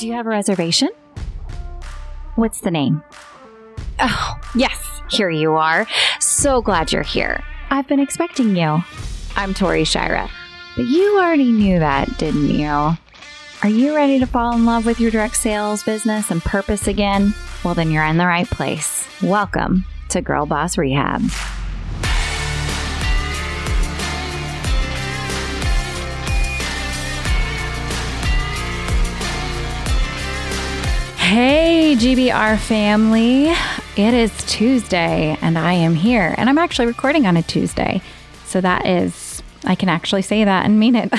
Do you have a reservation? What's the name? Oh, yes, here you are. So glad you're here. I've been expecting you. I'm Tori Shirah. But you already knew that, didn't you? Are you ready to fall in love with your direct sales business and purpose again? Well, then you're in the right place. Welcome to Girl Boss Rehab. Hey, GBR family. It is Tuesday and I am here. And I'm actually recording on a Tuesday. So that is, I can actually say that and mean it.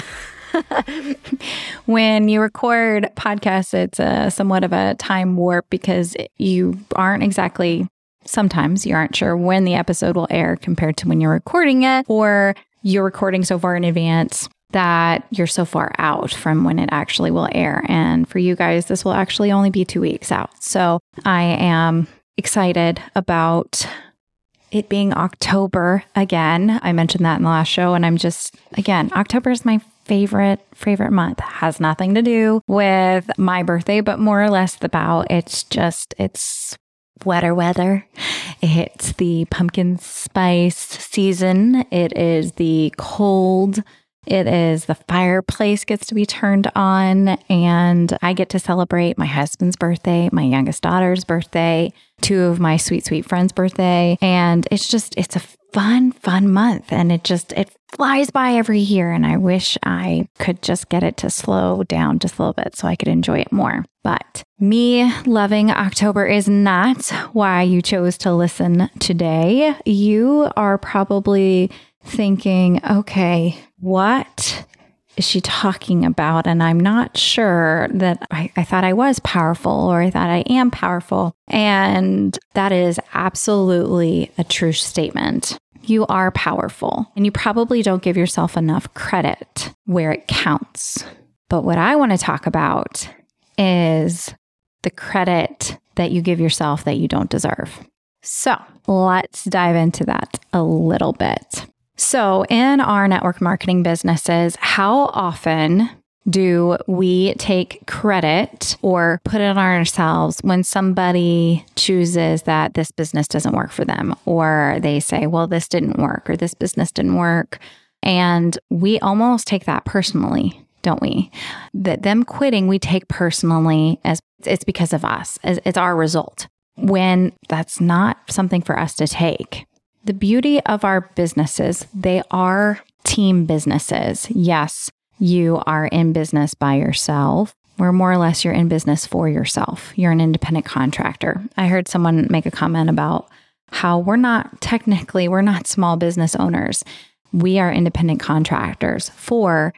when you record podcasts, it's a, somewhat of a time warp because you aren't exactly, sometimes you aren't sure when the episode will air compared to when you're recording it, or you're recording so far in advance that you're so far out from when it actually will air. And for you guys, this will actually only be two weeks out. So I am excited about it being October again. I mentioned that in the last show, and I'm just, again, October is my favorite favorite month has nothing to do with my birthday but more or less about it's just it's wetter weather it's the pumpkin spice season it is the cold it is the fireplace gets to be turned on, and I get to celebrate my husband's birthday, my youngest daughter's birthday, two of my sweet, sweet friends' birthday. And it's just, it's a fun, fun month. And it just, it flies by every year. And I wish I could just get it to slow down just a little bit so I could enjoy it more. But me loving October is not why you chose to listen today. You are probably thinking, okay, what is she talking about? And I'm not sure that I, I, thought I was powerful or I thought I am powerful. And that is absolutely a true statement. You are powerful and you probably don't give yourself enough credit where it counts. But what I want to talk about is the credit that you give yourself that you don't deserve. So let's dive into that a little bit. So, in our network marketing businesses, how often do we take credit or put it on ourselves when somebody chooses that this business doesn't work for them or they say, well, this didn't work or this business didn't work? And we almost take that personally, don't we? That them quitting, we take personally as it's because of us, it's our result when that's not something for us to take. The beauty of our businesses, they are team businesses. Yes, you are in business by yourself, where more or less you're in business for yourself. You're an independent contractor. I heard someone make a comment about how we're not technically, we're not small business owners. We are independent contractors for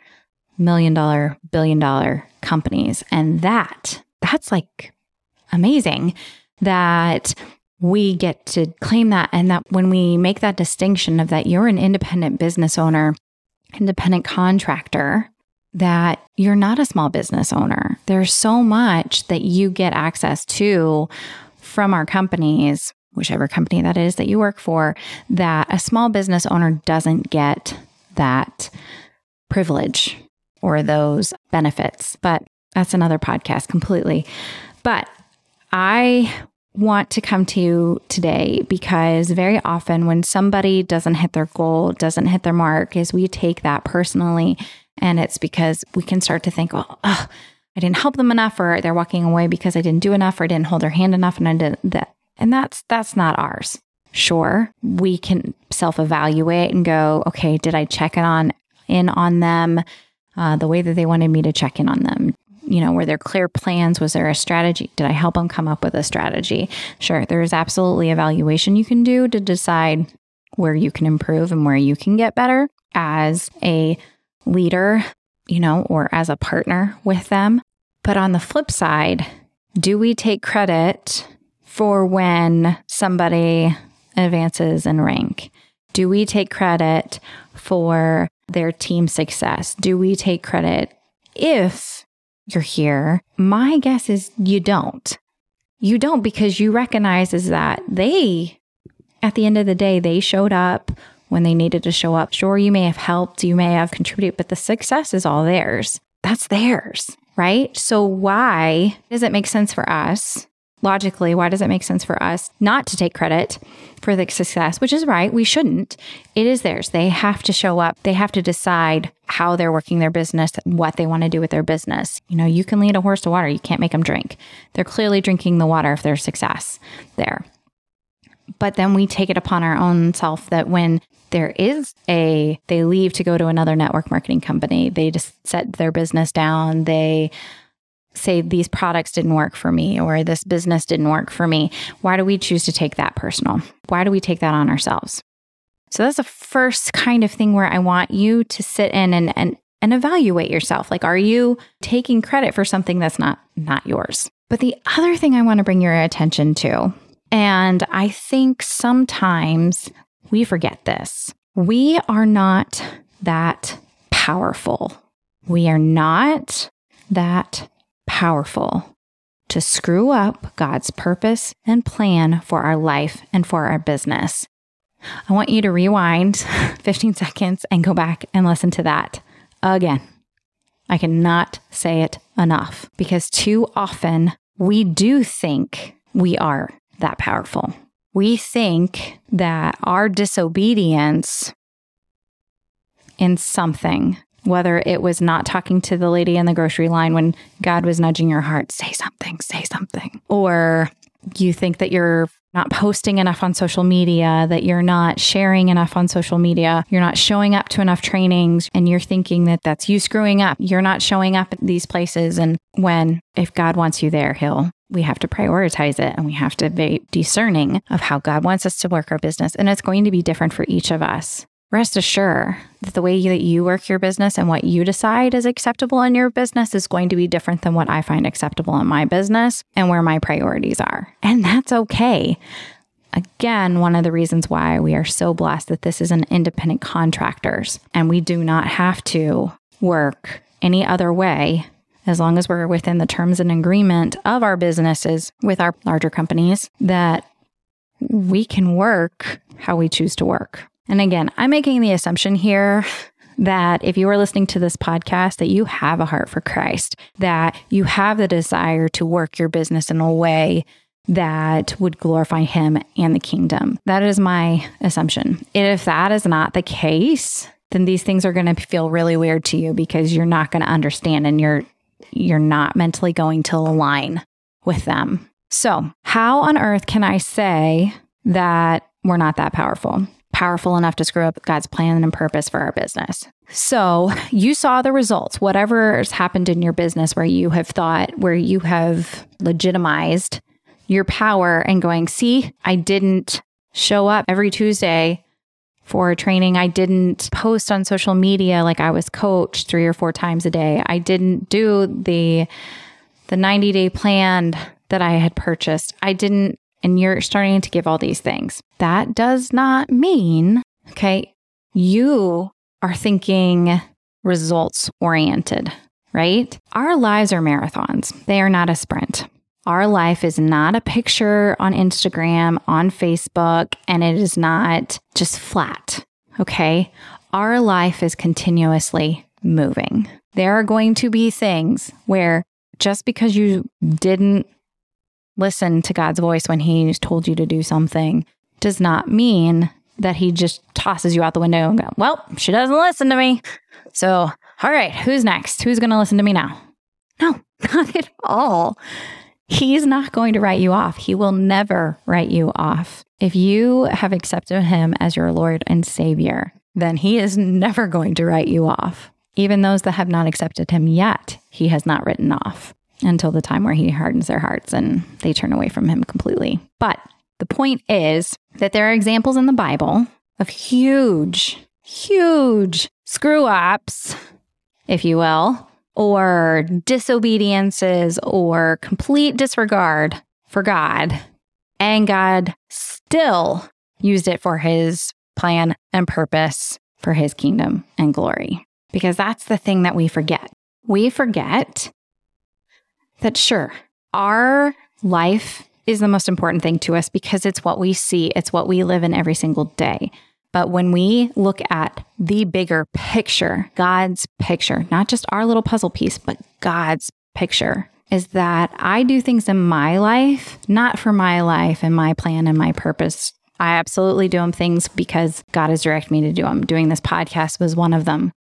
million dollar, billion dollar companies. And that, that's like amazing that we get to claim that. And that when we make that distinction of that you're an independent business owner, independent contractor, that you're not a small business owner. There's so much that you get access to from our companies, whichever company that is that you work for, that a small business owner doesn't get that privilege or those benefits. But that's another podcast completely. But I want to come to you today because very often when somebody doesn't hit their goal, doesn't hit their mark, is we take that personally. And it's because we can start to think, oh, oh, I didn't help them enough, or they're walking away because I didn't do enough, or I didn't hold their hand enough, and I did that. And that's that's not ours. Sure, we can self-evaluate and go, okay, did I check in on in on them uh, the way that they wanted me to check in on them? You know, were there clear plans? Was there a strategy? Did I help them come up with a strategy? Sure, there is absolutely evaluation you can do to decide where you can improve and where you can get better as a leader, you know, or as a partner with them. But on the flip side, do we take credit for when somebody advances in rank? Do we take credit for their team success? Do we take credit if you're here. My guess is you don't. You don't because you recognize is that they, at the end of the day, they showed up when they needed to show up. Sure, you may have helped, you may have contributed, but the success is all theirs. That's theirs. right? So, why does it make sense for us? Logically, why does it make sense for us not to take credit for the success, which is right? We shouldn't. It is theirs. They have to show up. They have to decide how they're working their business, what they want to do with their business. You know, you can lead a horse to water, you can't make them drink. They're clearly drinking the water if there's success there. But then we take it upon our own self that when there is a, they leave to go to another network marketing company, they just set their business down, they say these products didn't work for me or this business didn't work for me. Why do we choose to take that personal? Why do we take that on ourselves? So that's the first kind of thing where I want you to sit in and, and, and evaluate yourself. Like, are you taking credit for something that's not, not yours? But the other thing I want to bring your attention to and I think sometimes we forget this. We are not that powerful. We are not that powerful to screw up God's purpose and plan for our life and for our business. I want you to rewind 15 seconds and go back and listen to that again. I cannot say it enough because too often we do think we are that powerful. We think that our disobedience in something, whether it was not talking to the lady in the grocery line when God was nudging your heart, say something, say something, or you think that you're not posting enough on social media, that you're not sharing enough on social media, you're not showing up to enough trainings, and you're thinking that that's you screwing up. You're not showing up at these places. And when, if God wants you there, He'll we have to prioritize it and we have to be discerning of how God wants us to work our business. And it's going to be different for each of us. Rest assured that the way that you work your business and what you decide is acceptable in your business is going to be different than what I find acceptable in my business and where my priorities are. And that's okay. Again, one of the reasons why we are so blessed that this is an independent contractors and we do not have to work any other way as long as we're within the terms and agreement of our businesses with our larger companies, that we can work how we choose to work. And again, I'm making the assumption here that if you are listening to this podcast that you have a heart for Christ, that you have the desire to work your business in a way that would glorify him and the kingdom. That is my assumption. If that is not the case, then these things are going to feel really weird to you because you're not going to understand and you're you're not mentally going to align with them. So, how on earth can I say that we're not that powerful? Powerful enough to screw up God's plan and purpose for our business. So, you saw the results, whatever has happened in your business where you have thought, where you have legitimized your power and going, see, I didn't show up every Tuesday for training. I didn't post on social media like I was coached three or four times a day. I didn't do the the 90 day plan that I had purchased. I didn't and you're starting to give all these things. That does not mean, okay, you are thinking results oriented, right? Our lives are marathons. They are not a sprint. Our life is not a picture on Instagram, on Facebook, and it is not just flat. Okay. Our life is continuously moving. There are going to be things where just because you didn't listen to God's voice when He told you to do something does not mean that He just tosses you out the window and go, Well, she doesn't listen to me. So, all right, who's next? Who's going to listen to me now? No, not at all. He's not going to write you off. He will never write you off. If you have accepted him as your Lord and Savior, then he is never going to write you off. Even those that have not accepted him yet, he has not written off until the time where he hardens their hearts and they turn away from him completely. But the point is that there are examples in the Bible of huge, huge screw ups, if you will, or disobediences or complete disregard for God. And God still used it for his plan and purpose for his kingdom and glory. Because that's the thing that we forget. We forget that, sure, our life is the most important thing to us because it's what we see, it's what we live in every single day. But when we look at the bigger picture, God's picture, not just our little puzzle piece, but God's picture is that I do things in my life, not for my life and my plan and my purpose. I absolutely do them things because God has directed me to do them. Doing this podcast was one of them.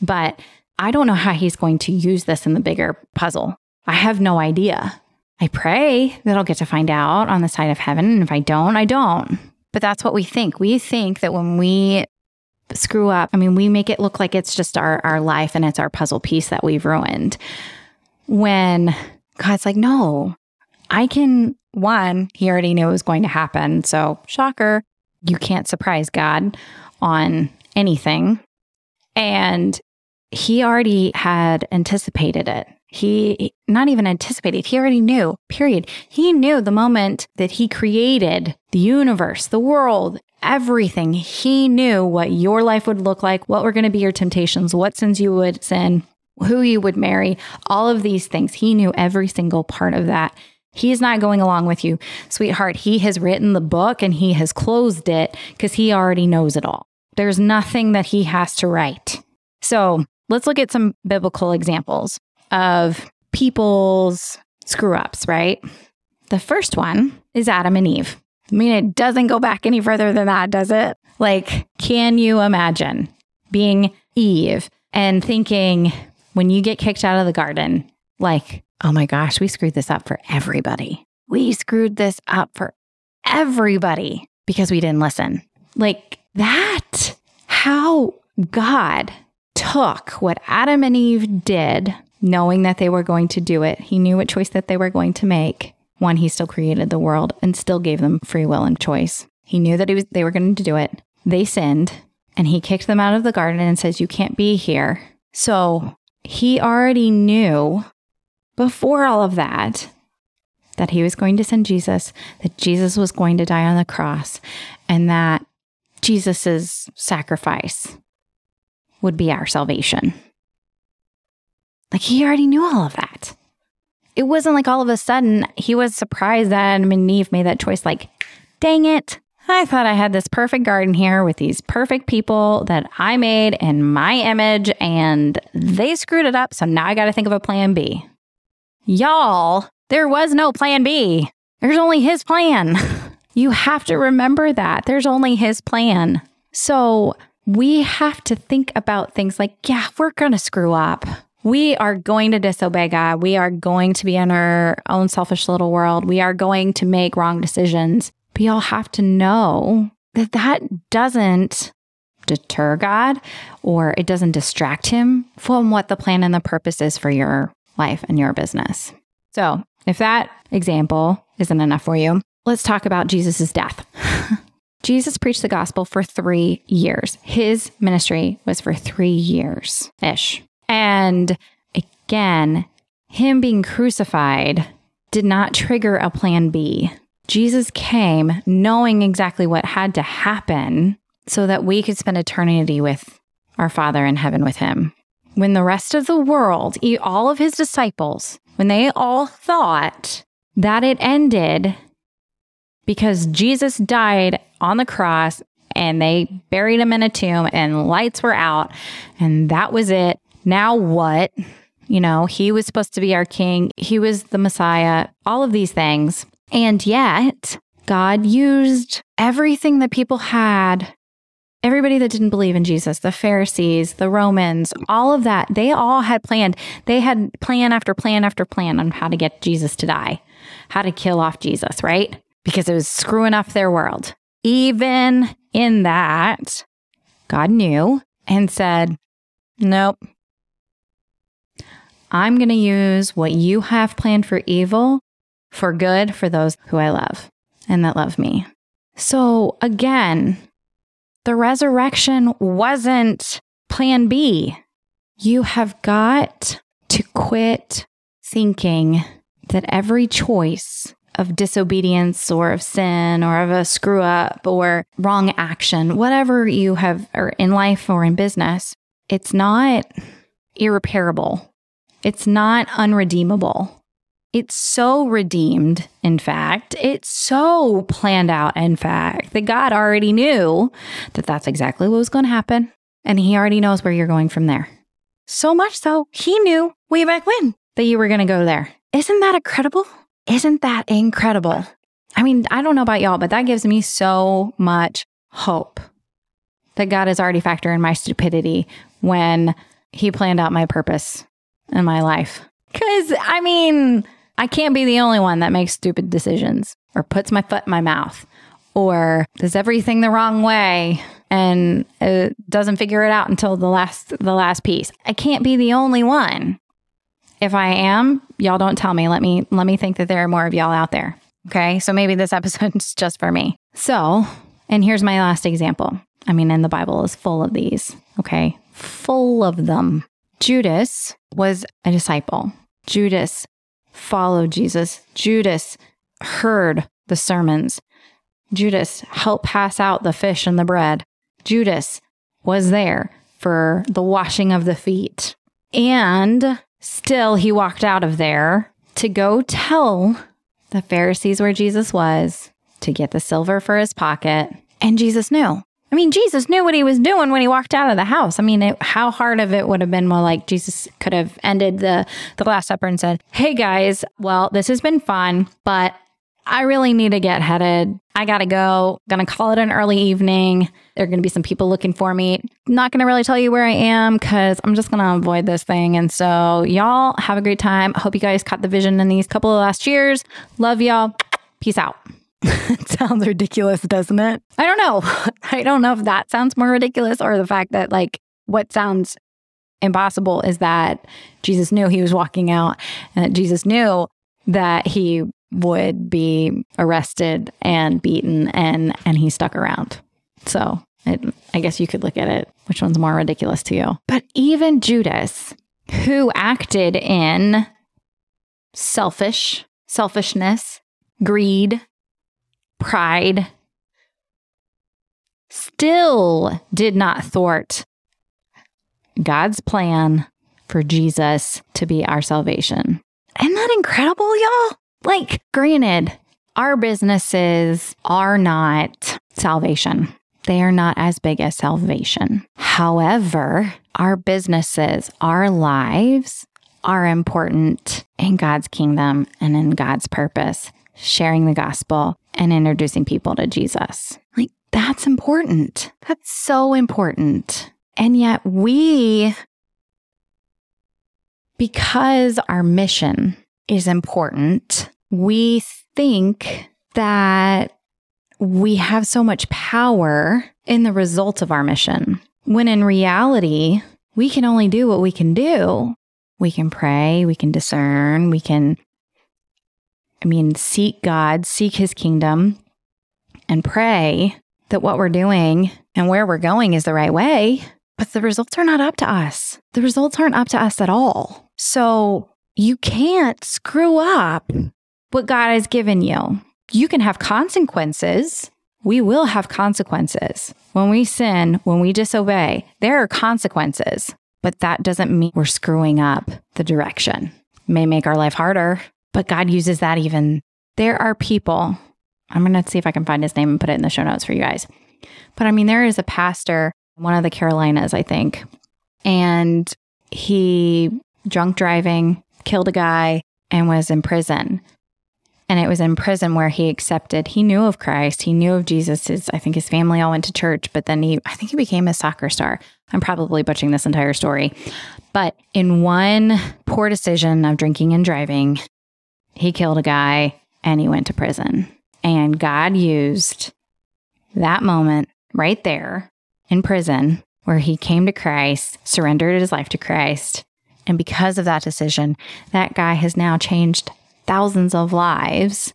But I don't know how he's going to use this in the bigger puzzle. I have no idea. I pray that I'll get to find out on the side of heaven. And if I don't, I don't. But that's what we think. We think that when we screw up, I mean, we make it look like it's just our, our life and it's our puzzle piece that we've ruined. When God's like, no, I can, one, he already knew it was going to happen. So, shocker, you can't surprise God on anything. And he already had anticipated it. He not even anticipated, he already knew, period. He knew the moment that he created the universe, the world, everything. He knew what your life would look like, what were going to be your temptations, what sins you would sin, who you would marry, all of these things. He knew every single part of that. He's not going along with you, sweetheart. He has written the book and he has closed it because he already knows it all. There's nothing that he has to write. So let's look at some biblical examples of people's screw ups, right? The first one is Adam and Eve. I mean, it doesn't go back any further than that, does it? Like, can you imagine being Eve and thinking when you get kicked out of the garden, like, oh my gosh, we screwed this up for everybody. We screwed this up for everybody because we didn't listen. Like that, how God took what Adam and Eve did, knowing that they were going to do it. He knew what choice that they were going to make. One, he still created the world and still gave them free will and choice. He knew that he was, they were going to do it. They sinned and he kicked them out of the garden and says, You can't be here. So he already knew before all of that that he was going to send Jesus, that Jesus was going to die on the cross, and that Jesus's sacrifice would be our salvation. Like he already knew all of that. It wasn't like all of a sudden he was surprised that Adam and Eve made that choice. Like, dang it. I thought I had this perfect garden here with these perfect people that I made in my image, and they screwed it up. So now I got to think of a plan B. Y'all, there was no plan B. There's only his plan. you have to remember that. There's only his plan. So we have to think about things like, yeah, we're going to screw up. We are going to disobey God. We are going to be in our own selfish little world. We are going to make wrong decisions. But y'all have to know that that doesn't deter God or it doesn't distract him from what the plan and the purpose is for your life and your business. So, if that example isn't enough for you, let's talk about Jesus' death. Jesus preached the gospel for three years. His ministry was for three years ish. And again, him being crucified did not trigger a plan B. Jesus came knowing exactly what had to happen so that we could spend eternity with our Father in heaven with him. When the rest of the world, all of his disciples, when they all thought that it ended because Jesus died on the cross and they buried him in a tomb and lights were out and that was it. Now what? You know, he was supposed to be our king, he was the Messiah, all of these things. And yet, God used everything that people had everybody that didn't believe in Jesus, the Pharisees, the Romans, all of that, they all had planned. They had plan after plan after plan on how to get Jesus to die, how to kill off Jesus, right? Because it was screwing up their world. Even in that, God knew and said, Nope. I'm going to use what you have planned for evil for good for those who I love and that love me. So again, the resurrection wasn't plan B. You have got to quit thinking that every choice of disobedience or of sin or of a screw up or wrong action, whatever you have or in life or in business, it's not irreparable. It's not unredeemable. It's so redeemed, in fact. It's so planned out, in fact, that God already knew that that's exactly what was going to happen. And He already knows where you're going from there. So much so, He knew way back when. that you were going to go there. Isn't that incredible? Isn't that incredible? I mean, I don't know about y'all, but that gives me so much hope that God has already factored in my stupidity when He planned out my purpose in my life. Because, I mean, I can't be the only one that makes stupid decisions or puts my foot in my mouth or does everything the wrong way and uh, doesn't figure it out until the last the last piece. I can't be the only one. If I am, y'all don't tell me. Let me let me think that there are more of y'all out there. Okay? So maybe this episode's just for me. So, and here's my last example. I mean, and the Bible is full of these, okay? Full of them. Judas was a disciple. Judas followed Jesus. Judas heard the sermons. Judas helped pass out the fish and the bread. Judas was there for the washing of the feet. And still, he walked out of there to go tell the Pharisees where Jesus was, to get the silver for his pocket. And Jesus knew. I mean, Jesus knew what he was doing when he walked out of the house. I mean, it, how hard of it would have been more like Jesus could have ended the, the Last Supper and said, Hey guys, well, this has been fun, but I really need to get headed. I got to go. Gonna call it an early evening. There are to be some people looking for me. Not to really tell you where I am because I'm just to avoid this thing. And so, y'all have a great time. Hope you guys caught the vision in these couple of last years. Love y'all. Peace out. It sounds ridiculous, doesn't it? I don't know. I don't know if that sounds more ridiculous or the fact that, like, what sounds impossible is that Jesus knew he was walking out and that Jesus knew that he would be arrested and beaten and and he stuck around. So it, I guess you could look at it. Which one's more ridiculous to you? But even Judas, who acted in selfish, selfishness, greed, pride, still did not thwart God's plan for Jesus to be our salvation. Isn't that incredible, y'all? Like, granted, our businesses are not salvation. They are not as big as salvation. However, our businesses, our lives are important in God's kingdom and in God's purpose, sharing the gospel and introducing people to Jesus. Like, that's important. That's so important. And yet, we, because our mission is important, we think that we have so much power in the result of our mission, when in reality, we can only do what we can do. We can pray, we can discern, we can, I mean, seek God, seek his kingdom, and pray that what we're doing and where we're going is the right way. But the results are not up to us. The results aren't up to us at all. So you can't screw up what God has given you. You can have consequences. We will have consequences. When we sin, when we disobey, there are consequences, but that doesn't mean we're screwing up the direction. It may make our life harder, but God uses that even. There are people, I'm going to see if I can find his name and put it in the show notes for you guys. But I mean, there is a pastor, one of the Carolinas, I think, and he drunk driving, killed a guy, and was in prison. And it was in prison where he accepted, he knew of Christ. He knew of Jesus. His, I think his family all went to church, but then he, I think he became a soccer star. I'm probably butchering this entire story. But in one poor decision of drinking and driving, he killed a guy and he went to prison. And God used that moment right there in prison where he came to Christ, surrendered his life to Christ. And because of that decision, that guy has now changed thousands of lives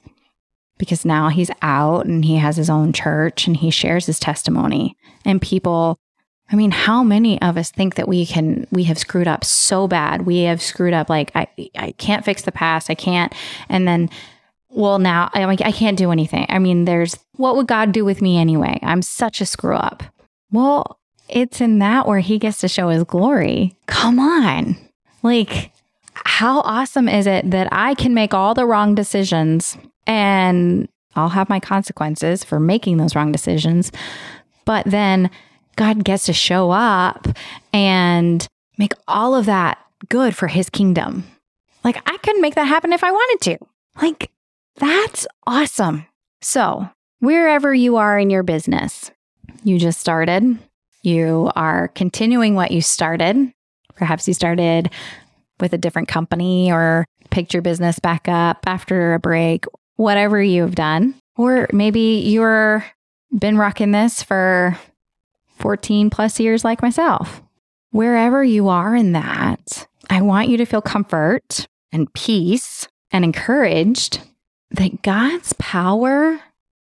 because now he's out and he has his own church and he shares his testimony. And people, I mean, how many of us think that we can, we have screwed up so bad? We have screwed up like, I, I can't fix the past. I can't. And then, well, now like, I can't do anything. I mean, there's, what would God do with me anyway? I'm such a screw up. Well, it's in that where he gets to show his glory. Come on. Like, how awesome is it that I can make all the wrong decisions and I'll have my consequences for making those wrong decisions. But then God gets to show up and make all of that good for his kingdom. Like I couldn't make that happen if I wanted to. Like that's awesome. So, wherever you are in your business, you just started, you are continuing what you started. Perhaps you started with a different company or picked your business back up after a break, whatever you've done. Or maybe you're been rocking this for 14 plus years like myself. Wherever you are in that, I want you to feel comfort and peace and encouraged that God's power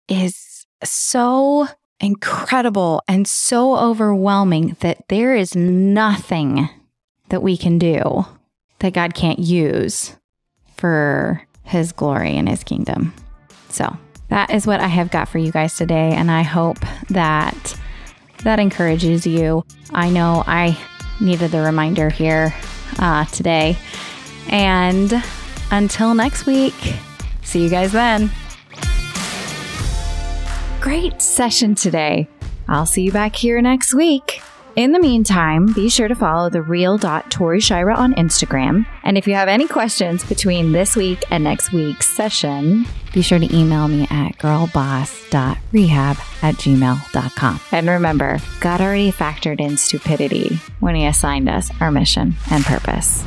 is so incredible and so overwhelming that there is nothing that we can do that God can't use for his glory and his kingdom. So, that is what I have got for you guys today and I hope that that encourages you. I know I needed the reminder here uh, today. And until next week, see you guys then. Great session today. I'll see you back here next week. In the meantime, be sure to follow the real.tori shirah on Instagram. And if you have any questions between this week and next week's session, be sure to email me at girlboss.rehab at gmail.com. And remember, God already factored in stupidity when He assigned us our mission and purpose.